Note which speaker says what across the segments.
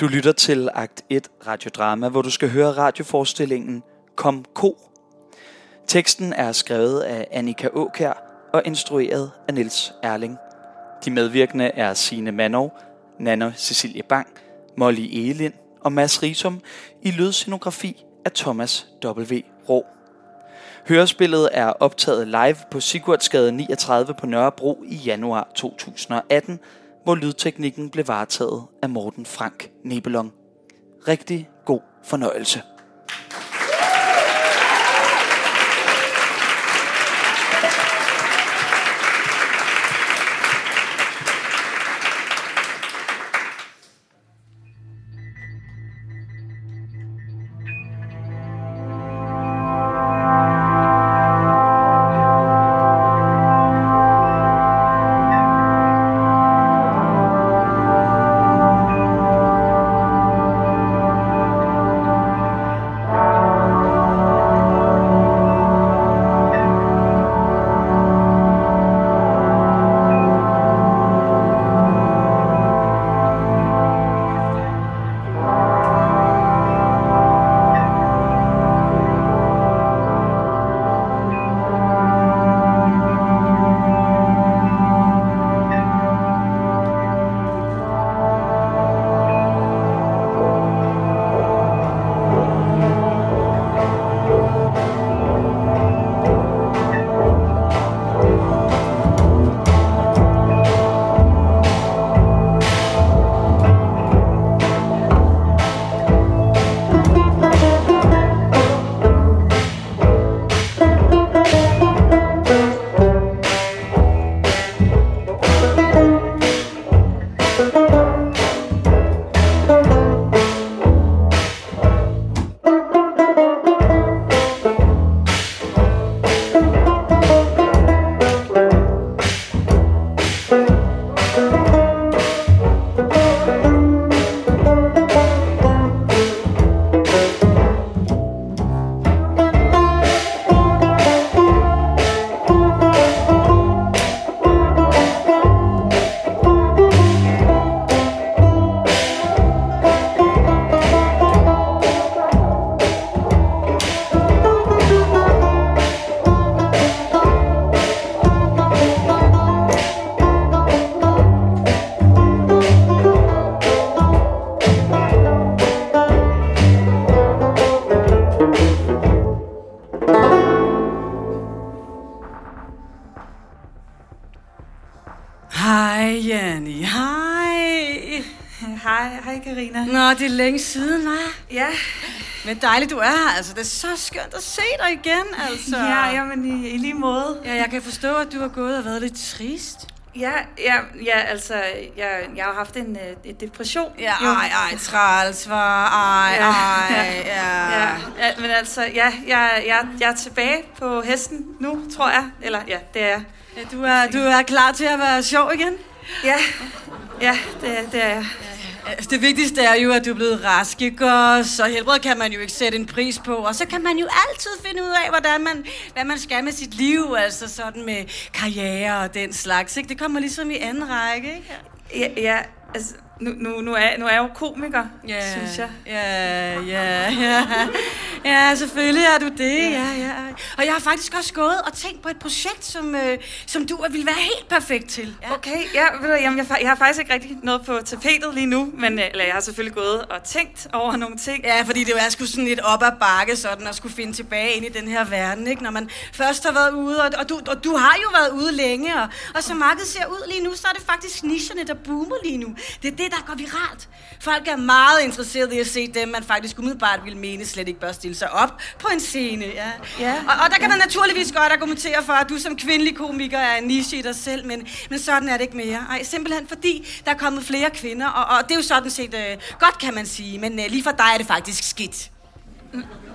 Speaker 1: Du lytter til Akt 1 Radiodrama, hvor du skal høre radioforestillingen Kom Ko. Teksten er skrevet af Annika Åkær og instrueret af Niels Erling. De medvirkende er Sine Manov, Nana Cecilie Bang, Molly Elin og Mads Risum i lydscenografi af Thomas W. Rå. Hørespillet er optaget live på Sigurdsgade 39 på Nørrebro i januar 2018, hvor lydteknikken blev varetaget af Morten Frank Nebelong. Rigtig god fornøjelse.
Speaker 2: Men dejligt, du er her. Altså, det er så skønt at se dig igen, altså.
Speaker 3: ja, jamen i, i lige måde.
Speaker 2: Ja, jeg kan forstå, at du har gået og været lidt trist.
Speaker 3: Ja, ja, ja altså, jeg, jeg har haft en, øh, en depression.
Speaker 2: Ja,
Speaker 3: jo.
Speaker 2: ej, ej, træls, var. Ej,
Speaker 3: Ja,
Speaker 2: ej, ja.
Speaker 3: Ja, ja, men altså, ja, jeg, jeg, jeg er tilbage på hesten nu, tror jeg. Eller, ja, det er jeg.
Speaker 2: ja du, er, du er klar til at være sjov igen?
Speaker 3: Ja, ja, det, det er jeg.
Speaker 2: Altså, det vigtigste er jo, at du er blevet rask, ikke? Og så helbred kan man jo ikke sætte en pris på. Og så kan man jo altid finde ud af, hvordan man, hvad man skal med sit liv. Altså sådan med karriere og den slags, ikke? Det kommer ligesom i anden række, ikke?
Speaker 3: Ja, ja altså, nu, nu, nu, er, nu er jeg jo komiker,
Speaker 2: Ja,
Speaker 3: synes jeg.
Speaker 2: Ja, ja, ja. Ja, selvfølgelig er du det, ja, ja. Og jeg har faktisk også gået og tænkt på et projekt, som, øh, som du ville være helt perfekt til. Ja.
Speaker 3: Okay, ja, ved du, jamen, jeg, jeg har faktisk ikke rigtig noget på tapetet lige nu, men øh, eller, jeg har selvfølgelig gået og tænkt over nogle ting.
Speaker 2: Ja, fordi det er sgu sådan lidt op ad bakke, sådan at skulle finde tilbage ind i den her verden, ikke? Når man først har været ude, og, og, du, og du har jo været ude længe, og, og som markedet ser ud lige nu, så er det faktisk nicherne, der boomer lige nu. Det er det, der går viralt. Folk er meget interesserede i at se dem, man faktisk umiddelbart vil mene slet ikke bør stille sig op på en scene. Ja.
Speaker 3: Ja.
Speaker 2: Og, og der kan man naturligvis godt argumentere for, at du som kvindelig komiker er en niche i dig selv, men, men sådan er det ikke mere. Ej, simpelthen fordi, der er kommet flere kvinder, og, og det er jo sådan set øh, godt, kan man sige, men øh, lige for dig er det faktisk skidt.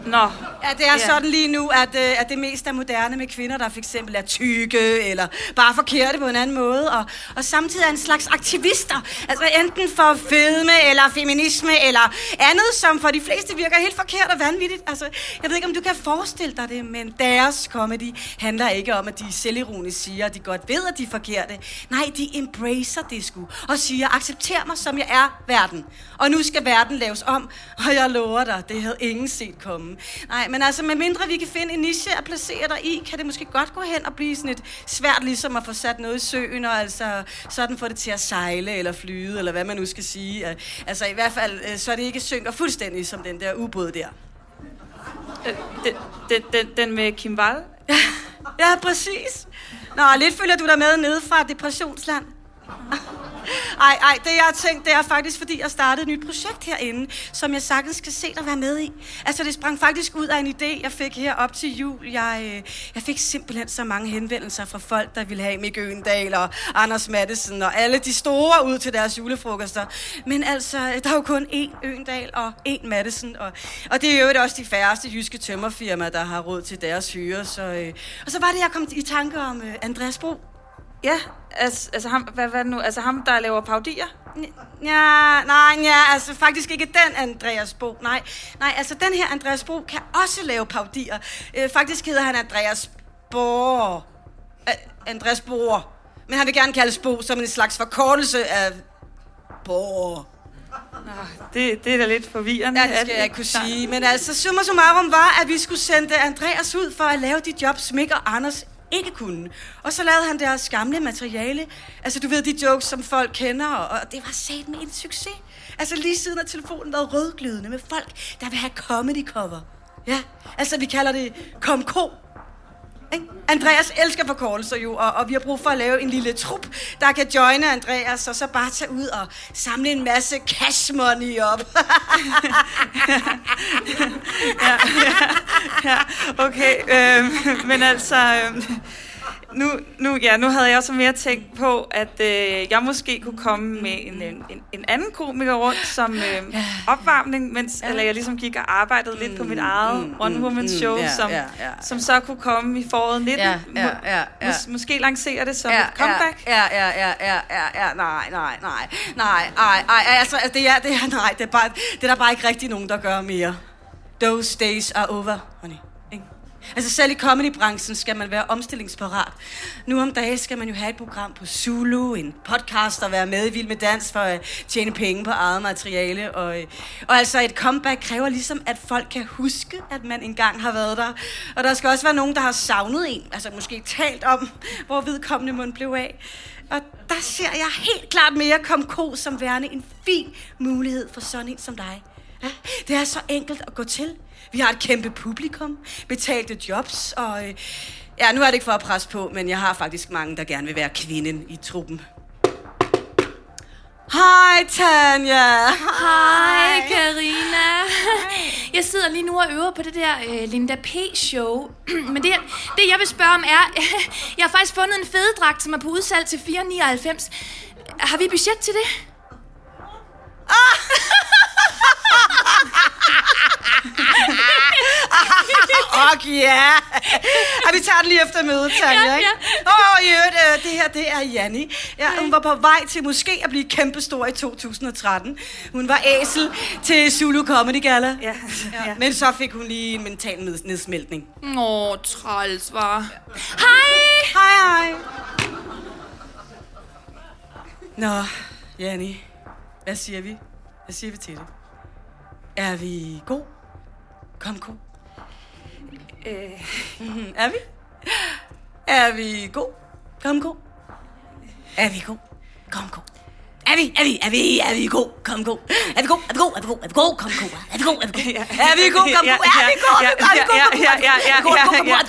Speaker 3: Nå,
Speaker 2: Ja, det er
Speaker 3: Ja.
Speaker 2: sådan lige nu, at, øh, at det mest er moderne med kvinder, der for eksempel er tykke, eller bare forkerte på en anden måde, og, og samtidig er en slags aktivister. Altså enten for fedme, eller feminisme, eller andet, som for de fleste virker helt forkert og vanvittigt. Altså, jeg ved ikke, om du kan forestille dig det, men deres comedy handler ikke om, at de selvironisk siger, at de godt ved, at de er forkerte. Nej, de embracer det sgu, og siger, accepter mig, som jeg er, verden. Og nu skal verden laves om, og jeg lover dig, det havde ingen set komme. Nej, men altså, med mindre vi kan finde en niche at placere dig i, kan det måske godt gå hen og blive sådan et svært ligesom at få sat noget i søen, og altså sådan få det til at sejle eller flyde, eller hvad man nu skal sige. Altså i hvert fald, øh, så det ikke synker fuldstændig som den der ubåd der.
Speaker 3: den, den, den, den med Kim Wall?
Speaker 2: Ja, præcis. Nå, lidt følger du dig med nede fra depressionsland. Ej, ej, det jeg har tænkt, det er faktisk, fordi jeg startede et nyt projekt herinde, som jeg sagtens skal se dig være med i. Altså, det sprang faktisk ud af en idé, jeg fik her op til jul. Jeg, øh, jeg fik simpelthen så mange henvendelser fra folk, der ville have Mikke Øendal og Anders Mattesen og alle de store ud til deres julefrokoster. Men altså, der er jo kun én Øendal og én Mattesen, og, og det er jo også de færreste jyske tømmerfirmaer, der har råd til deres hyre. Så, øh, og så var det, jeg kom i tanke om øh, Andreas Bro.
Speaker 3: Ja, altså, altså ham, hvad, hvad nu? Altså ham, der laver paudier?
Speaker 2: Ja, nej, ja, altså faktisk ikke den Andreas Bo. Nej, nej, altså den her Andreas Bo kan også lave paudier. Øh, faktisk hedder han Andreas Bohr. Uh, Andreas Bohr. Men han vil gerne kaldes Bo som en slags forkortelse af Bohr.
Speaker 3: Det, det er da lidt forvirrende.
Speaker 2: Ja, det skal jeg ikke kunne sige. Men altså, summa summarum var, at vi skulle sende Andreas ud for at lave de jobs, Mick og Anders ikke kunne. Og så lavede han deres gamle materiale. Altså, du ved, de jokes, som folk kender, og, det var sat med en succes. Altså, lige siden har telefonen været rødglødende med folk, der vil have comedy cover. Ja, altså, vi kalder det kom ko ikke? Andreas elsker forkortelser jo, og, og vi har brug for at lave en lille trup, der kan joine Andreas, og så bare tage ud og samle en masse cash money op.
Speaker 3: ja, okay. Øh, men altså, øh, nu, nu, ja, nu havde jeg også mere tænkt på, at øh, jeg måske kunne komme med en, en, en- en anden komiker rundt som øh, opvarmning, mens eller jeg ligesom gik og arbejdede lidt på mit eget one-woman show,
Speaker 2: ja,
Speaker 3: som,
Speaker 2: ja, ja, ja.
Speaker 3: som så kunne komme i foråret 19.
Speaker 2: Ja, ja,
Speaker 3: Må-
Speaker 2: ja, ja.
Speaker 3: Mås- måske lancere det som et comeback.
Speaker 2: Ja, ja, ja, ja, ja, ja, nej, nej, nej, nej, nej, nej, altså, altså, det er, det er, nej, det er, bare, det er der bare ikke rigtig nogen, der gør mere. Those days are over, honey. Altså selv i comedybranchen skal man være omstillingsparat. Nu om dagen skal man jo have et program på Zulu, en podcast og være med i Vild med Dans for at tjene penge på eget materiale. Og, og altså et comeback kræver ligesom, at folk kan huske, at man engang har været der. Og der skal også være nogen, der har savnet en, altså måske talt om, hvor vedkommende mund blev af. Og der ser jeg helt klart mere kom ko som værende en fin mulighed for sådan en som dig. Ja, det er så enkelt at gå til. Vi har et kæmpe publikum, betalte jobs, og øh, ja, nu er det ikke for at presse på, men jeg har faktisk mange, der gerne vil være kvinden i truppen. Hej, Tanja.
Speaker 4: Hej, Karina. Jeg sidder lige nu og øver på det der øh, Linda P-show. Men det, det, jeg vil spørge om, er... Jeg har faktisk fundet en fededragt, som er på udsalg til 4,99. Har vi budget til det?
Speaker 2: Og ja. Og vi tager den lige efter mødet, Tanja,
Speaker 4: Ja,
Speaker 2: ikke?
Speaker 4: ja.
Speaker 2: Åh, oh, i øvrigt, øh, det her, det er Janni. Ja, hun var på vej til måske at blive kæmpestor i 2013. Hun var æsel til Zulu Comedy Gala.
Speaker 3: Ja, ja.
Speaker 2: Men så fik hun lige en mental ned- nedsmeltning.
Speaker 4: Åh, træls, var. Hej!
Speaker 2: Hej, hej. Nå, Janni. Hvad siger vi? Hvad siger vi til det? Er vi god? Kom, kom.
Speaker 3: Øh,
Speaker 2: Mhm, Er vi? Er vi god? Kom, god. Er vi god? Kom, god. Er vi, er vi, er vi, er vi god? Kom, god. Er vi god? Er vi god? Er vi god? Er vi god? Kom, god. Er vi god? Er vi god? Er vi god? Kom, god. Er vi god? Er vi god? Er vi god?
Speaker 3: Ja, ja, ja.
Speaker 2: Er vi god?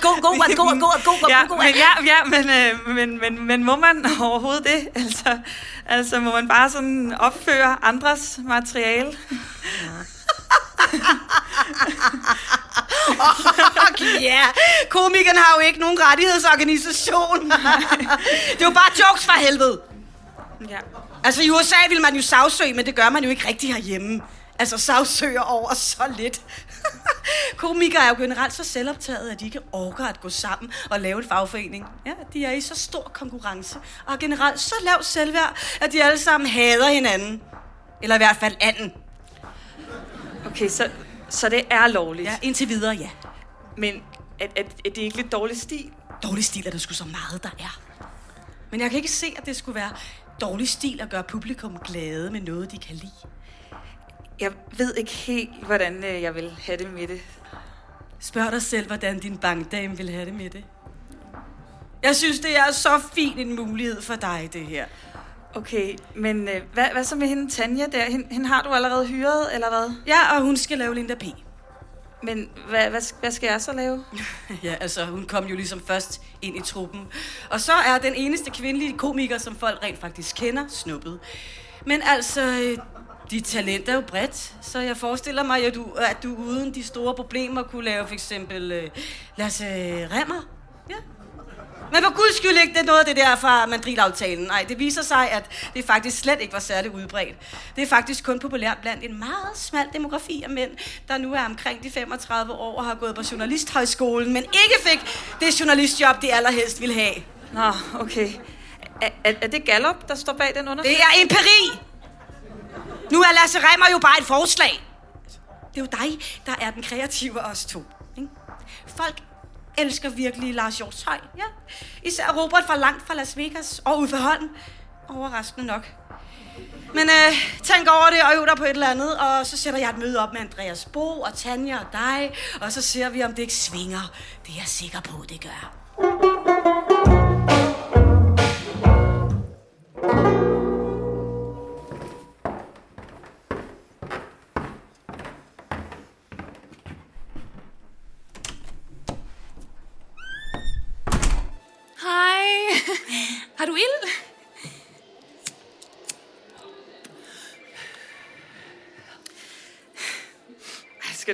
Speaker 2: God, god, god, god, god, god, god,
Speaker 3: men, ja, ja, men, øh, men, men, men må man overhovedet det? Altså, altså må man bare sådan opføre andres materiale?
Speaker 2: Ja. Komikeren har jo ikke nogen rettighedsorganisation. det er jo bare jokes for helvede.
Speaker 3: Ja.
Speaker 2: Altså i USA vil man jo sagsøge, men det gør man jo ikke rigtig herhjemme. Altså sagsøger over så lidt. Komikere er jo generelt så selvoptaget, at de ikke orker at gå sammen og lave en fagforening. Ja, de er i så stor konkurrence, og generelt så lav selvværd, at de alle sammen hader hinanden. Eller i hvert fald anden.
Speaker 3: Okay, så, så det er lovligt.
Speaker 2: Ja, indtil videre, ja.
Speaker 3: Men er, er, er det ikke lidt dårlig stil?
Speaker 2: Dårlig stil er der sgu så meget, der er. Men jeg kan ikke se, at det skulle være dårlig stil at gøre publikum glade med noget, de kan lide.
Speaker 3: Jeg ved ikke helt, hvordan øh, jeg vil have det med det.
Speaker 2: Spørg dig selv, hvordan din bankdame vil have det med det. Jeg synes, det er så fin en mulighed for dig, det her.
Speaker 3: Okay, men øh, hvad, hvad så med hende Tanja der? Hende, hende har du allerede hyret, eller hvad?
Speaker 2: Ja, og hun skal lave Linda P.
Speaker 3: Men hvad, hvad, hvad skal jeg så lave?
Speaker 2: Ja, altså, hun kom jo ligesom først ind i truppen. Og så er den eneste kvindelige komiker, som folk rent faktisk kender, snuppet. Men altså, øh, dit talent er jo bredt, så jeg forestiller mig, at du, at du uden de store problemer kunne lave for eksempel øh, Lasse Remmer. Ja. Men for guds skyld ikke, det er noget af det der fra Madrid-aftalen. Nej, det viser sig, at det faktisk slet ikke var særlig udbredt. Det er faktisk kun populært blandt en meget smal demografi af mænd, der nu er omkring de 35 år og har gået på journalisthøjskolen, men ikke fik det journalistjob, de allerhelst ville have.
Speaker 3: Nå, okay. Er, er, er det Gallup, der står bag den
Speaker 2: Det
Speaker 3: undersøgelse?
Speaker 2: er empiri! Nu er Lasse Remmer jo bare et forslag. Det er jo dig, der er den kreative af os to. Ikke? Folk elsker virkelig Lars Hjortshøj. Ja. Især Robert fra langt fra Las Vegas og Uffe Holm. Overraskende nok. Men øh, tænk over det og øv dig på et eller andet, og så sætter jeg et møde op med Andreas Bo og Tanja og dig, og så ser vi, om det ikke svinger. Det er jeg sikker på, det gør.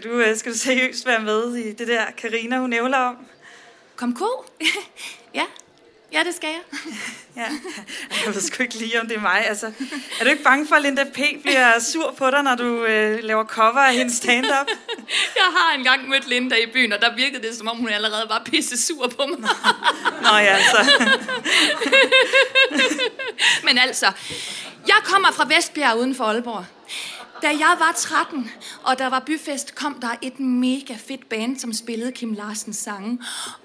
Speaker 4: Du,
Speaker 3: øh, skal du seriøst være med i det der, Karina hun nævler om?
Speaker 4: Kom ko? ja. Ja, det skal jeg.
Speaker 3: Ja, jeg ved sgu ikke lige, om det er mig. Altså, er du ikke bange for, at Linda P. bliver sur på dig, når du øh, laver cover af hendes stand-up?
Speaker 4: Jeg har engang mødt Linda i byen, og der virkede det, som om hun allerede var pisse sur på mig.
Speaker 3: Nå ja, så.
Speaker 4: Men altså, jeg kommer fra Vestbjerg uden for Aalborg. Da jeg var 13, og der var byfest, kom der et mega fedt band, som spillede Kim Larsens sange.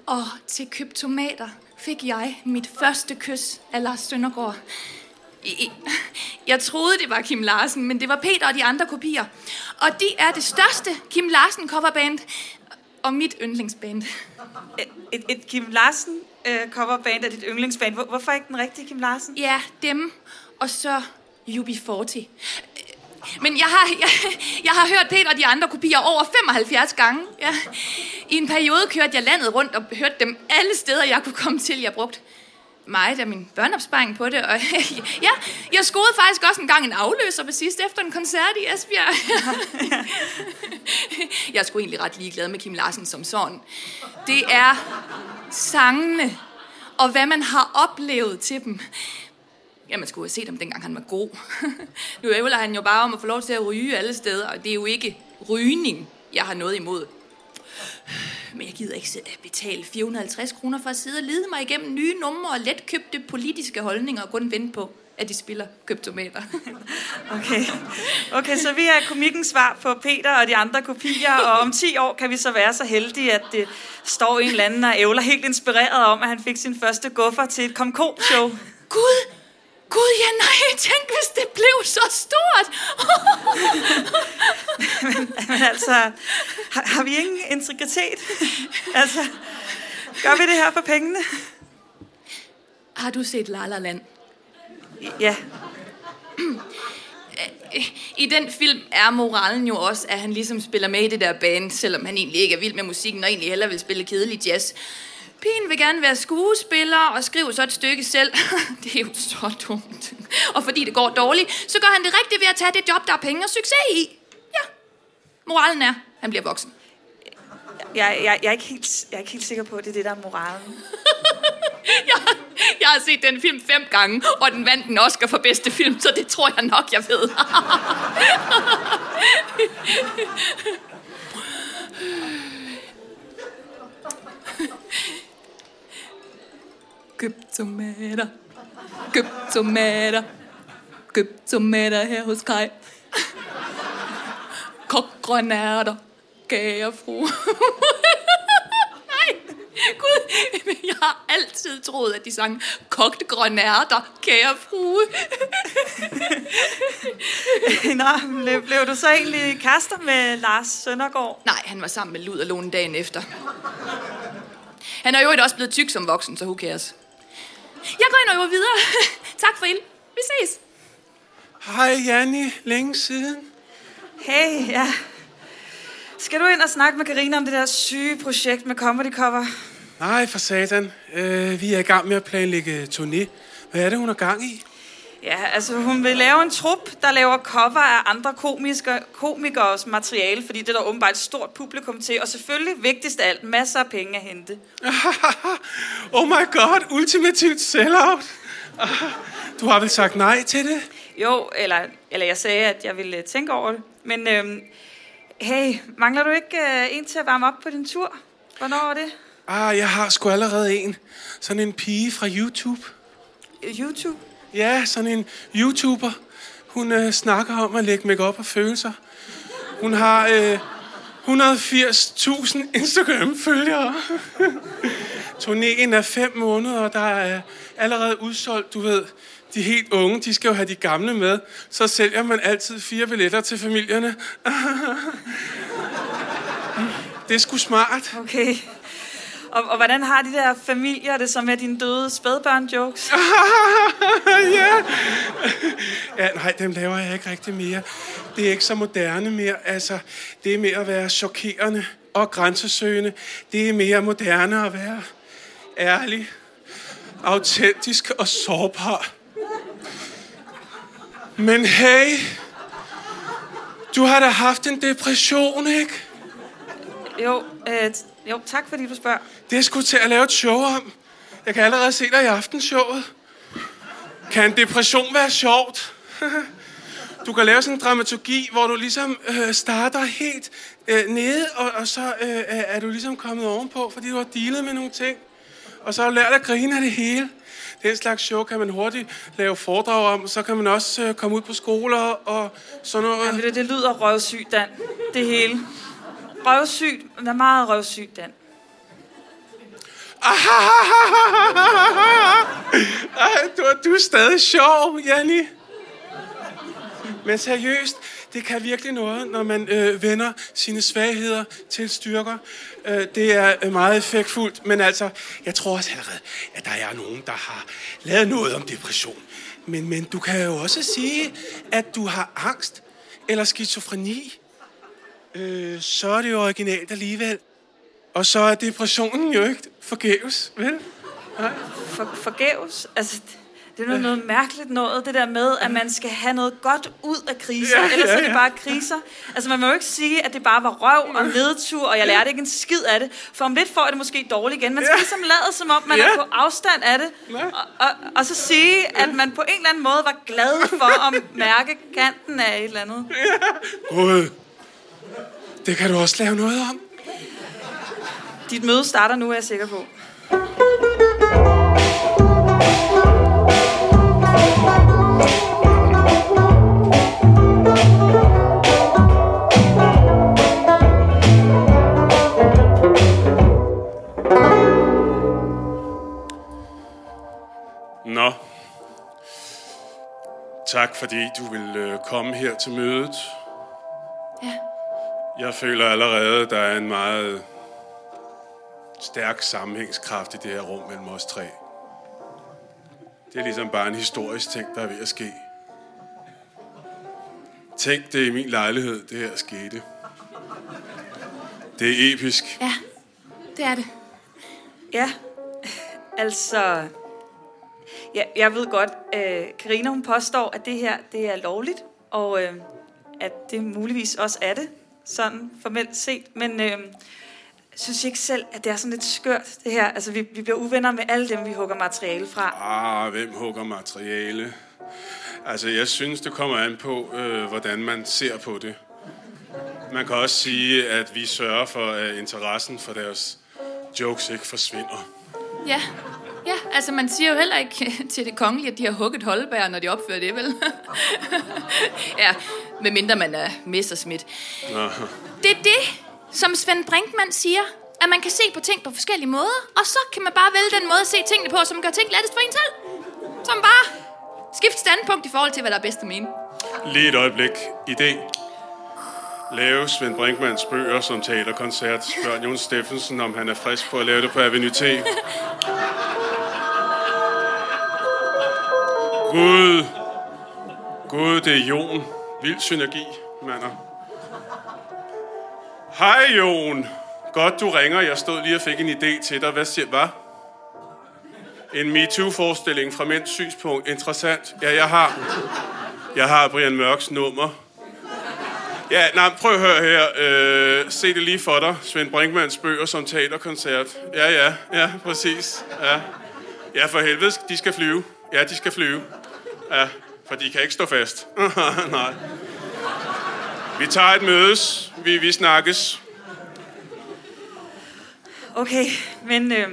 Speaker 4: Og til Kryptomater fik jeg mit første kys af Lars Søndergaard. Jeg troede, det var Kim Larsen, men det var Peter og de andre kopier. Og de er det største Kim Larsen coverband og mit yndlingsband.
Speaker 3: Et, et Kim Larsen øh, coverband er dit yndlingsband. Hvor, hvorfor ikke den rigtige Kim Larsen?
Speaker 4: Ja, dem. Og så UB40. Men jeg har, jeg, jeg har hørt Peter og de andre kopier over 75 gange. Ja. I en periode kørte jeg landet rundt og hørte dem alle steder, jeg kunne komme til. Jeg brugte meget af min børneopsparing på det. Og ja, jeg skoede faktisk også en gang en afløser på sidst efter en koncert i Esbjerg. jeg er sgu egentlig ret ligeglad med Kim Larsen som sådan. Det er sangene og hvad man har oplevet til dem. Ja, man skulle have set ham, dengang han var god. nu ævler han jo bare om at få lov til at ryge alle steder, og det er jo ikke rygning, jeg har noget imod. Men jeg gider ikke betale 450 kroner for at sidde og lede mig igennem nye numre og letkøbte politiske holdninger og kun vente på, at de spiller kryptometer.
Speaker 3: Okay. okay, så vi er komikkens svar på Peter og de andre kopier, og om 10 år kan vi så være så heldige, at det står en eller anden og ævler helt inspireret om, at han fik sin første guffer til et komko-show.
Speaker 4: Gud! Gud, ja nej, tænk hvis det blev så stort.
Speaker 3: Men altså, har, har vi ingen integritet? Altså, gør vi det her for pengene?
Speaker 4: Har du set La La Land?
Speaker 3: Ja,
Speaker 4: I den film er moralen jo også, at han ligesom spiller med i det der band, selvom han egentlig ikke er vild med musikken, og egentlig hellere vil spille kedelig jazz. Pigen vil gerne være skuespiller og skrive så et stykke selv. det er jo så dumt. Og fordi det går dårligt, så gør han det rigtigt ved at tage det job, der er penge og succes i. Ja. Moralen er, han bliver voksen.
Speaker 3: jeg, jeg, jeg, er ikke helt, jeg er ikke helt sikker på, at det er det, der er moralen.
Speaker 4: Jeg, jeg har set den film fem gange, og den vandt en Oscar for bedste film, så det tror jeg nok, jeg ved. Køb tomater. Køb tomater. Køb tomater her hos Kai. Kok grønærter. Kære fru. Nej, gud, jeg har altid troet, at de sang kogte grønærter, kære frue.
Speaker 3: Nå, blev, blev du så egentlig kærester med Lars Søndergaard?
Speaker 4: Nej, han var sammen med Luderlånen dagen efter. Han er jo også blevet tyk som voksen, så who cares? Jeg går ind og øver videre. tak for ind. Vi ses.
Speaker 5: Hej, Janni. Længe siden.
Speaker 3: Hey, ja. Skal du ind og snakke med Karina om det der syge projekt med Comedy Cover?
Speaker 5: Nej, for satan. Øh, vi er i gang med at planlægge turné. Hvad er det, hun har gang i?
Speaker 3: Ja, altså hun vil lave en trup, der laver cover af andre komikere, komikers materiale, fordi det er der åbenbart et stort publikum til, og selvfølgelig vigtigst af alt, masser af penge at hente.
Speaker 5: oh my god, ultimativt sellout. Du har vel sagt nej til det?
Speaker 3: Jo, eller, eller jeg sagde, at jeg ville tænke over det. Men øhm, hey, mangler du ikke øh, en til at varme op på din tur? Hvornår er det?
Speaker 5: Ah, jeg har sgu allerede en. Sådan en pige fra YouTube.
Speaker 3: YouTube?
Speaker 5: Ja, sådan en YouTuber. Hun øh, snakker om at lægge makeup og følelser. Hun har øh, 180.000 Instagram-følgere. Turnéen er fem måneder, og der er allerede udsolgt, du ved. De helt unge, de skal jo have de gamle med. Så sælger man altid fire billetter til familierne. det er sgu smart.
Speaker 3: Okay. Og, og hvordan har de der familier det så med dine døde spædbørn-jokes?
Speaker 5: ja. ja, nej, dem laver jeg ikke rigtig mere. Det er ikke så moderne mere. Altså, det er mere at være chokerende og grænsesøgende. Det er mere moderne at være ærlig, autentisk og sårbar. Men hey, du har da haft en depression, ikke?
Speaker 3: Jo, øh, jo, tak fordi du spørger.
Speaker 5: Det er sgu til at lave et show om. Jeg kan allerede se dig i aftenshowet. Kan en depression være sjovt? Du kan lave sådan en dramaturgi, hvor du ligesom øh, starter helt øh, nede, og, og så øh, er du ligesom kommet ovenpå, fordi du har dealet med nogle ting. Og så har du lært at grine af det hele. Den slags show kan man hurtigt lave foredrag om, så kan man også øh, komme ud på skoler og sådan noget.
Speaker 3: Ja, det, det lyder røvsygt, Dan. Det hele. Røvsygt. Den er meget røvsygt, den.
Speaker 5: Ej, du, du er stadig sjov, Janni. Men seriøst, det kan virkelig noget, når man øh, vender sine svagheder til styrker. Øh, det er øh, meget effektfuldt, men altså, jeg tror også allerede, at der er nogen, der har lavet noget om depression. Men, men du kan jo også sige, at du har angst eller skizofreni. Øh, så er det jo originalt alligevel. Og så er depressionen jo ikke forgæves, vel? Nej.
Speaker 3: For, forgæves? Altså, det er noget, noget mærkeligt noget, det der med, at man skal have noget godt ud af kriser.
Speaker 5: Ja,
Speaker 3: Ellers
Speaker 5: ja,
Speaker 3: er det
Speaker 5: ja.
Speaker 3: bare kriser. Altså, man må jo ikke sige, at det bare var røv og nedtur, og jeg lærte ikke en skid af det. For om lidt får jeg det måske dårligt igen. Man skal
Speaker 5: Ja.
Speaker 3: ligesom lade, som om man
Speaker 5: Ja.
Speaker 3: er på afstand af det.
Speaker 5: Ja.
Speaker 3: Og, og, og så sige, at man på en eller anden måde var glad for at mærke kanten af et eller andet.
Speaker 5: Gud. Det kan du også lave noget om.
Speaker 3: Dit møde starter nu, er jeg sikker på.
Speaker 5: Nå. Tak fordi du vil øh, komme her til mødet.
Speaker 4: Ja.
Speaker 5: Jeg føler allerede, der er en meget stærk sammenhængskraft i det her rum mellem os tre. Det er ligesom bare en historisk ting, der er ved at ske. Tænk det er i min lejlighed, det her skete. Det er episk.
Speaker 4: Ja, det er det.
Speaker 3: Ja, altså... Ja, jeg ved godt, øh, Karina hun påstår, at det her det er lovligt, og øh, at det muligvis også er det, sådan formelt set. Men øh, synes I ikke selv, at det er sådan lidt skørt, det her? Altså, vi, vi bliver uvenner med alle dem, vi hugger materiale fra.
Speaker 5: Ah, hvem hugger materiale? Altså, jeg synes, det kommer an på, øh, hvordan man ser på det. Man kan også sige, at vi sørger for, at interessen for deres jokes ikke forsvinder.
Speaker 4: Ja, Ja, altså man siger jo heller ikke til det kongelige, at de har hugget Holberg, når de opfører det, vel? ja, medmindre man er Messerschmidt. Det er det, som Svend Brinkmann siger, at man kan se på ting på forskellige måder, og så kan man bare vælge den måde at se tingene på, som gør ting lettest for en selv. Som bare skifte standpunkt i forhold til, hvad der er bedst at mene.
Speaker 5: Lige et øjeblik. Idé. Lave Svend Brinkmanns bøger som teaterkoncert. Spørg Jon Steffensen, om han er frisk på at lave det på Avenue T. Gud. Gud, det er Jon. Vild synergi, mander. Hej, Jon. Godt, du ringer. Jeg stod lige og fik en idé til dig. Hvad siger Hvad? En MeToo-forestilling fra mænds synspunkt. Interessant. Ja, jeg har... Jeg har Brian Mørks nummer. Ja, nej, prøv at høre her. Øh, se det lige for dig. Svend Brinkmanns bøger som teaterkoncert. Ja, ja, ja, præcis. Ja, ja for helvede, de skal flyve. Ja, de skal flyve. Ja, for de kan ikke stå fast. nej. Vi tager et mødes. Vi, vi snakkes.
Speaker 3: Okay, men øh,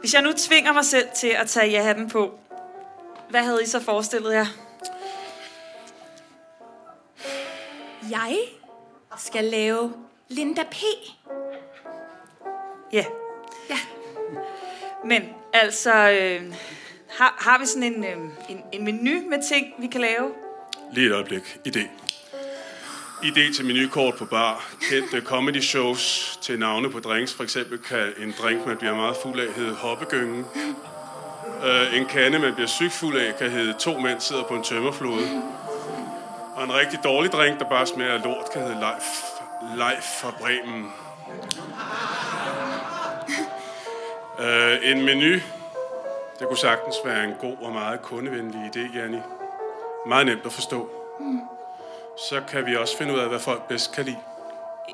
Speaker 3: hvis jeg nu tvinger mig selv til at tage ja-hatten på, hvad havde I så forestillet jer?
Speaker 4: Jeg skal lave Linda P.
Speaker 3: Ja.
Speaker 4: Ja.
Speaker 3: Men altså, øh, har, har vi sådan en, øh, en, en menu med ting, vi kan lave?
Speaker 5: Lige et øjeblik. Idé. Idé til menukort på bar. Kendte comedy shows til navne på drinks. For eksempel kan en drink, man bliver meget fuld af, hedde hoppegyngen. Uh, en kande, man bliver sygt fuld af, kan hedde to mænd sidder på en tømmerflode. Og en rigtig dårlig drink, der bare smager af lort, kan hedde Leif, Leif fra Bremen. Uh, en menu, det kunne sagtens være en god og meget kundevenlig idé, Janni. Meget nemt at forstå. Så kan vi også finde ud af, hvad folk bedst kan lide.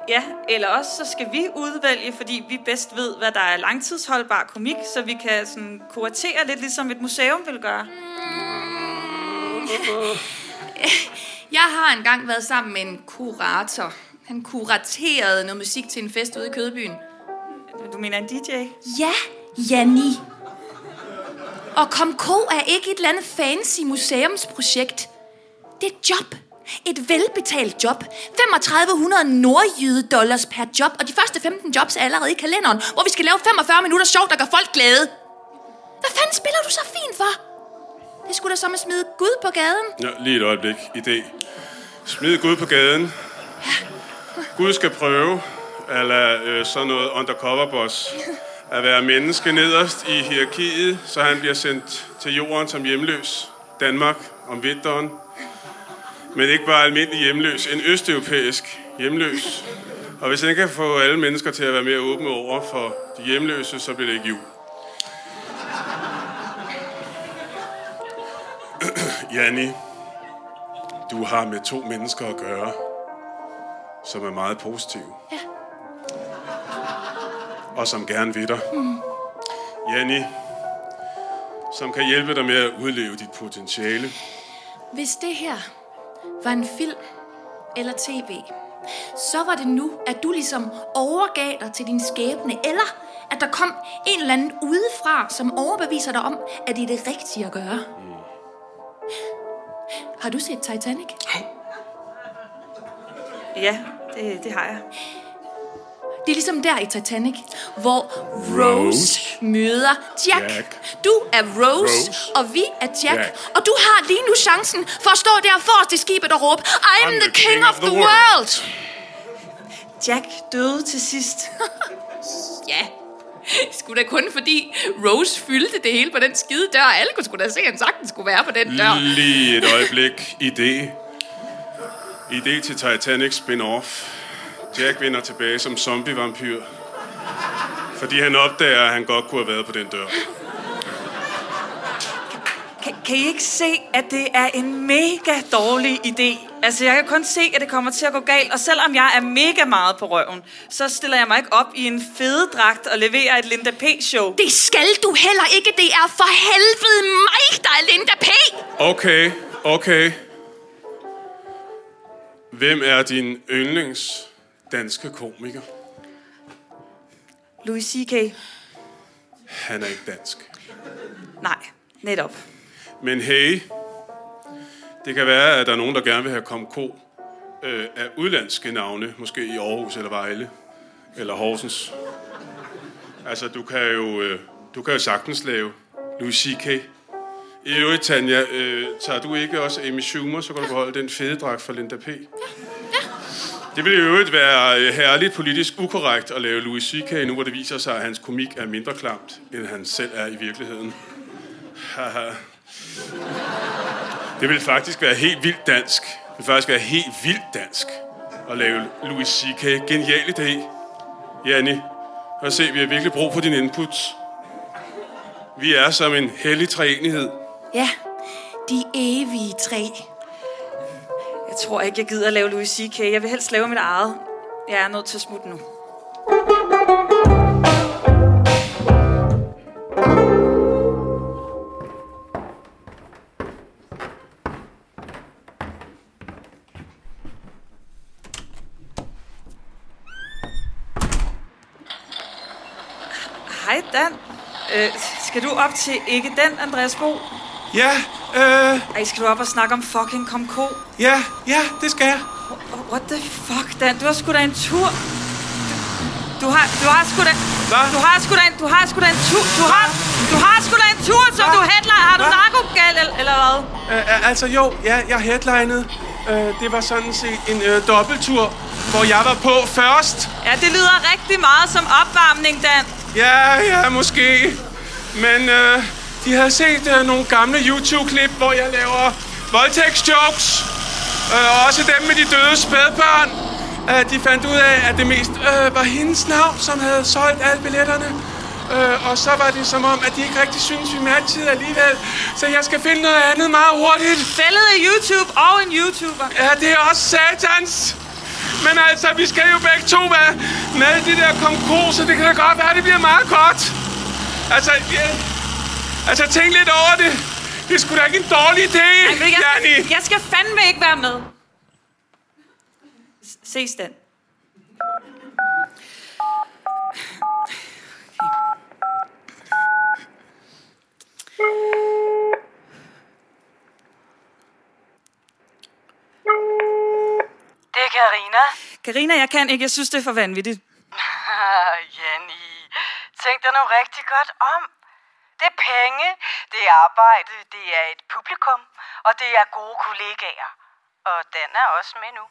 Speaker 3: Ja, eller også så skal vi udvælge, fordi vi bedst ved, hvad der er langtidsholdbar komik, så vi kan sådan kuratere lidt ligesom et museum vil gøre.
Speaker 4: Jeg har engang været sammen med en kurator. Han kuraterede noget musik til en fest ude i Kødbyen.
Speaker 3: Du mener en DJ?
Speaker 4: Ja, Janni. Og Kom Ko er ikke et eller andet fancy museumsprojekt. Det er et job. Et velbetalt job. 3500 nordjyde dollars per job, og de første 15 jobs er allerede i kalenderen, hvor vi skal lave 45 minutter sjov, der gør folk glade. Hvad fanden spiller du så fint for? Det skulle da som at smide Gud på gaden.
Speaker 5: Ja, lige et øjeblik. Idé. Smid Gud på gaden. Gud skal prøve, eller øh, sådan noget undercover boss, at være menneske nederst i hierarkiet, så han bliver sendt til jorden som hjemløs. Danmark om vinteren. Men ikke bare almindelig hjemløs, en østeuropæisk hjemløs. Og hvis han kan få alle mennesker til at være mere åbne over for de hjemløse, så bliver det ikke jul. Janni, du har med to mennesker at gøre, som er meget positive.
Speaker 4: Ja.
Speaker 5: Og som gerne vil dig. Mm. Janni, som kan hjælpe dig med at udleve dit potentiale.
Speaker 4: Hvis det her var en film eller tv, så var det nu, at du ligesom overgav dig til din skæbne, eller at der kom en eller anden udefra, som overbeviser dig om, at det er det rigtige at gøre. Mm. Har du set Titanic?
Speaker 3: Ja, det, det har jeg.
Speaker 4: Det er ligesom der i Titanic, hvor Rose,
Speaker 5: Rose.
Speaker 4: møder Jack.
Speaker 5: Jack.
Speaker 4: Du er Rose,
Speaker 5: Rose.
Speaker 4: og vi er Jack.
Speaker 5: Jack.
Speaker 4: Og du har lige nu chancen for at stå der forrest i skibet og råbe, I'm, the, king, of the, world.
Speaker 3: Jack døde til sidst.
Speaker 4: Ja, skulle da kun fordi Rose fyldte det hele på den skide dør. Alle kunne sgu da se, at han sagtens skulle være på den dør.
Speaker 5: Lige et øjeblik. Idé. Idé til Titanic spin-off. Jack vender tilbage som zombie-vampyr. Fordi han opdager, at han godt kunne have været på den dør.
Speaker 3: Kan, kan I ikke se, at det er en mega dårlig idé? Altså, jeg kan kun se, at det kommer til at gå galt. Og selvom jeg er mega meget på røven, så stiller jeg mig ikke op i en fededragt og leverer et Linda P-show.
Speaker 4: Det skal du heller ikke. Det er for helvede mig, der er Linda P.
Speaker 5: Okay, okay. Hvem er din yndlings danske komiker?
Speaker 3: Louis C.K.
Speaker 5: Han er ikke dansk.
Speaker 3: Nej, netop.
Speaker 5: Men hey, det kan være, at der er nogen, der gerne vil have kom ko øh, af udlandske navne, måske i Aarhus eller Vejle, eller Horsens. Altså, du kan jo, øh, du kan jo sagtens lave Louis C.K. I øvrigt, Tanja, øh, tager du ikke også Amy Schumer, så kan du beholde den fede dragt fra Linda P. Det ville i øvrigt være øh, herligt politisk ukorrekt at lave Louis C.K., nu hvor det viser sig, at hans komik er mindre klamt, end han selv er i virkeligheden. Haha. det ville faktisk være helt vildt dansk. Det ville faktisk være helt vildt dansk at lave Louis C.K. Genial idé. Janni, og se, vi har virkelig brug for din input. Vi er som en hellig træenighed.
Speaker 4: Ja, de evige tre.
Speaker 3: Jeg tror ikke, jeg gider at lave Louis C.K. Jeg vil helst lave mit eget. Jeg er nødt til at smutte nu. Hej Dan. Øh, skal du op til ikke den, Andreas Bo?
Speaker 5: Ja, øh,
Speaker 3: Ej, skal du op og snakke om fucking Komko?
Speaker 5: ja, ja, det skal jeg.
Speaker 3: What the fuck, Dan? Du har sgu da en tur. Du, du har, du har sgu da...
Speaker 5: Hvad?
Speaker 3: Du har sgu da en, du har sgu da en tur. Du har, du har sgu da en tur, som
Speaker 5: Hvad?
Speaker 3: du headliner. Har du narkogal, eller, eller hvad?
Speaker 5: Øh, altså jo, ja, jeg headlinede. Øh, det var sådan set en øh, dobbelttur, hvor jeg var på først.
Speaker 3: Ja, det lyder rigtig meget som opvarmning, Dan.
Speaker 5: Ja, ja, måske. Men øh, de havde set øh, nogle gamle YouTube-klip, hvor jeg laver voldtægtsjokes. Øh, også dem med de døde spædbørn. Øh, de fandt ud af, at det mest øh, var hendes navn, som havde solgt alle billetterne. Øh, og så var det som om, at de ikke rigtig syntes, vi matchede alligevel. Så jeg skal finde noget andet meget hurtigt.
Speaker 3: Fældet i YouTube og en YouTuber.
Speaker 5: Ja, det er også satans. Men altså, vi skal jo begge to være med i det der konkurs, så det kan da godt være, det bliver meget godt. Altså, ja, altså tænk lidt over det. Det er sgu da ikke en dårlig idé,
Speaker 3: Ej, jeg,
Speaker 5: Janni.
Speaker 3: jeg skal fandme ikke være med. Ses, Dan.
Speaker 2: Det er Karina.
Speaker 3: Karina, jeg kan ikke. Jeg synes, det er for vanvittigt.
Speaker 2: Jenny. Tænk dig nu rigtig godt om. Det er penge, det er arbejde, det er et publikum, og det er gode kollegaer. Og den er også med nu.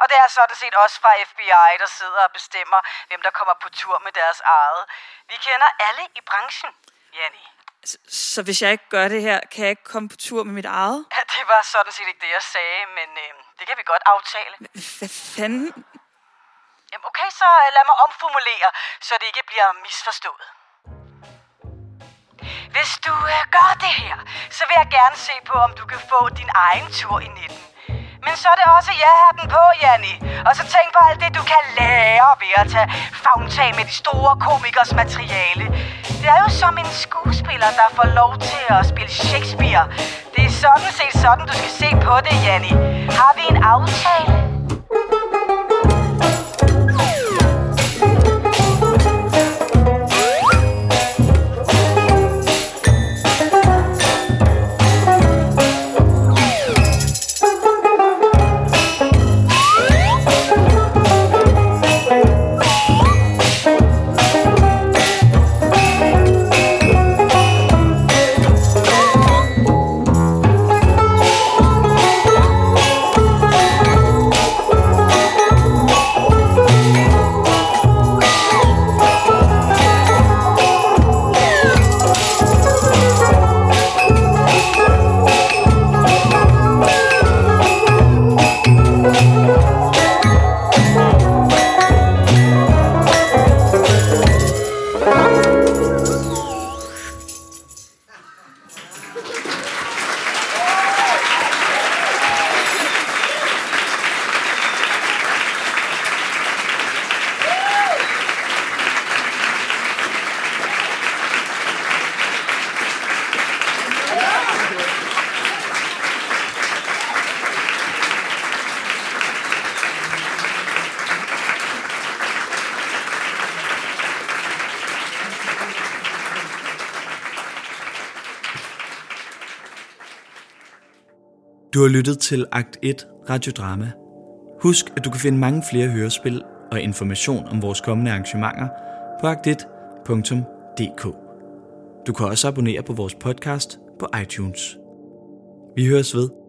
Speaker 2: Og det er sådan set også fra FBI, der sidder og bestemmer, hvem der kommer på tur med deres eget. Vi kender alle i branchen, Jenny.
Speaker 3: Så, så hvis jeg ikke gør det her, kan jeg ikke komme på tur med mit eget?
Speaker 2: Ja, det var sådan set ikke det, jeg sagde, men øh, det kan vi godt aftale.
Speaker 3: Hvad fanden?
Speaker 2: Jamen okay, så øh, lad mig omformulere, så det ikke bliver misforstået. Hvis du øh, gør det her, så vil jeg gerne se på, om du kan få din egen tur i 19. Men så er det også ja-hatten på, Janni. Og så tænk på alt det, du kan lære ved at tage favntag med de store komikers materiale. Det er jo som en skuespiller, der får lov til at spille Shakespeare. Det er sådan set sådan, du skal se på det, Janni. Har vi en aftale?
Speaker 1: Du har lyttet til Akt 1 Radiodrama. Husk, at du kan finde mange flere hørespil og information om vores kommende arrangementer på akt1.dk. Du kan også abonnere på vores podcast på iTunes. Vi høres ved.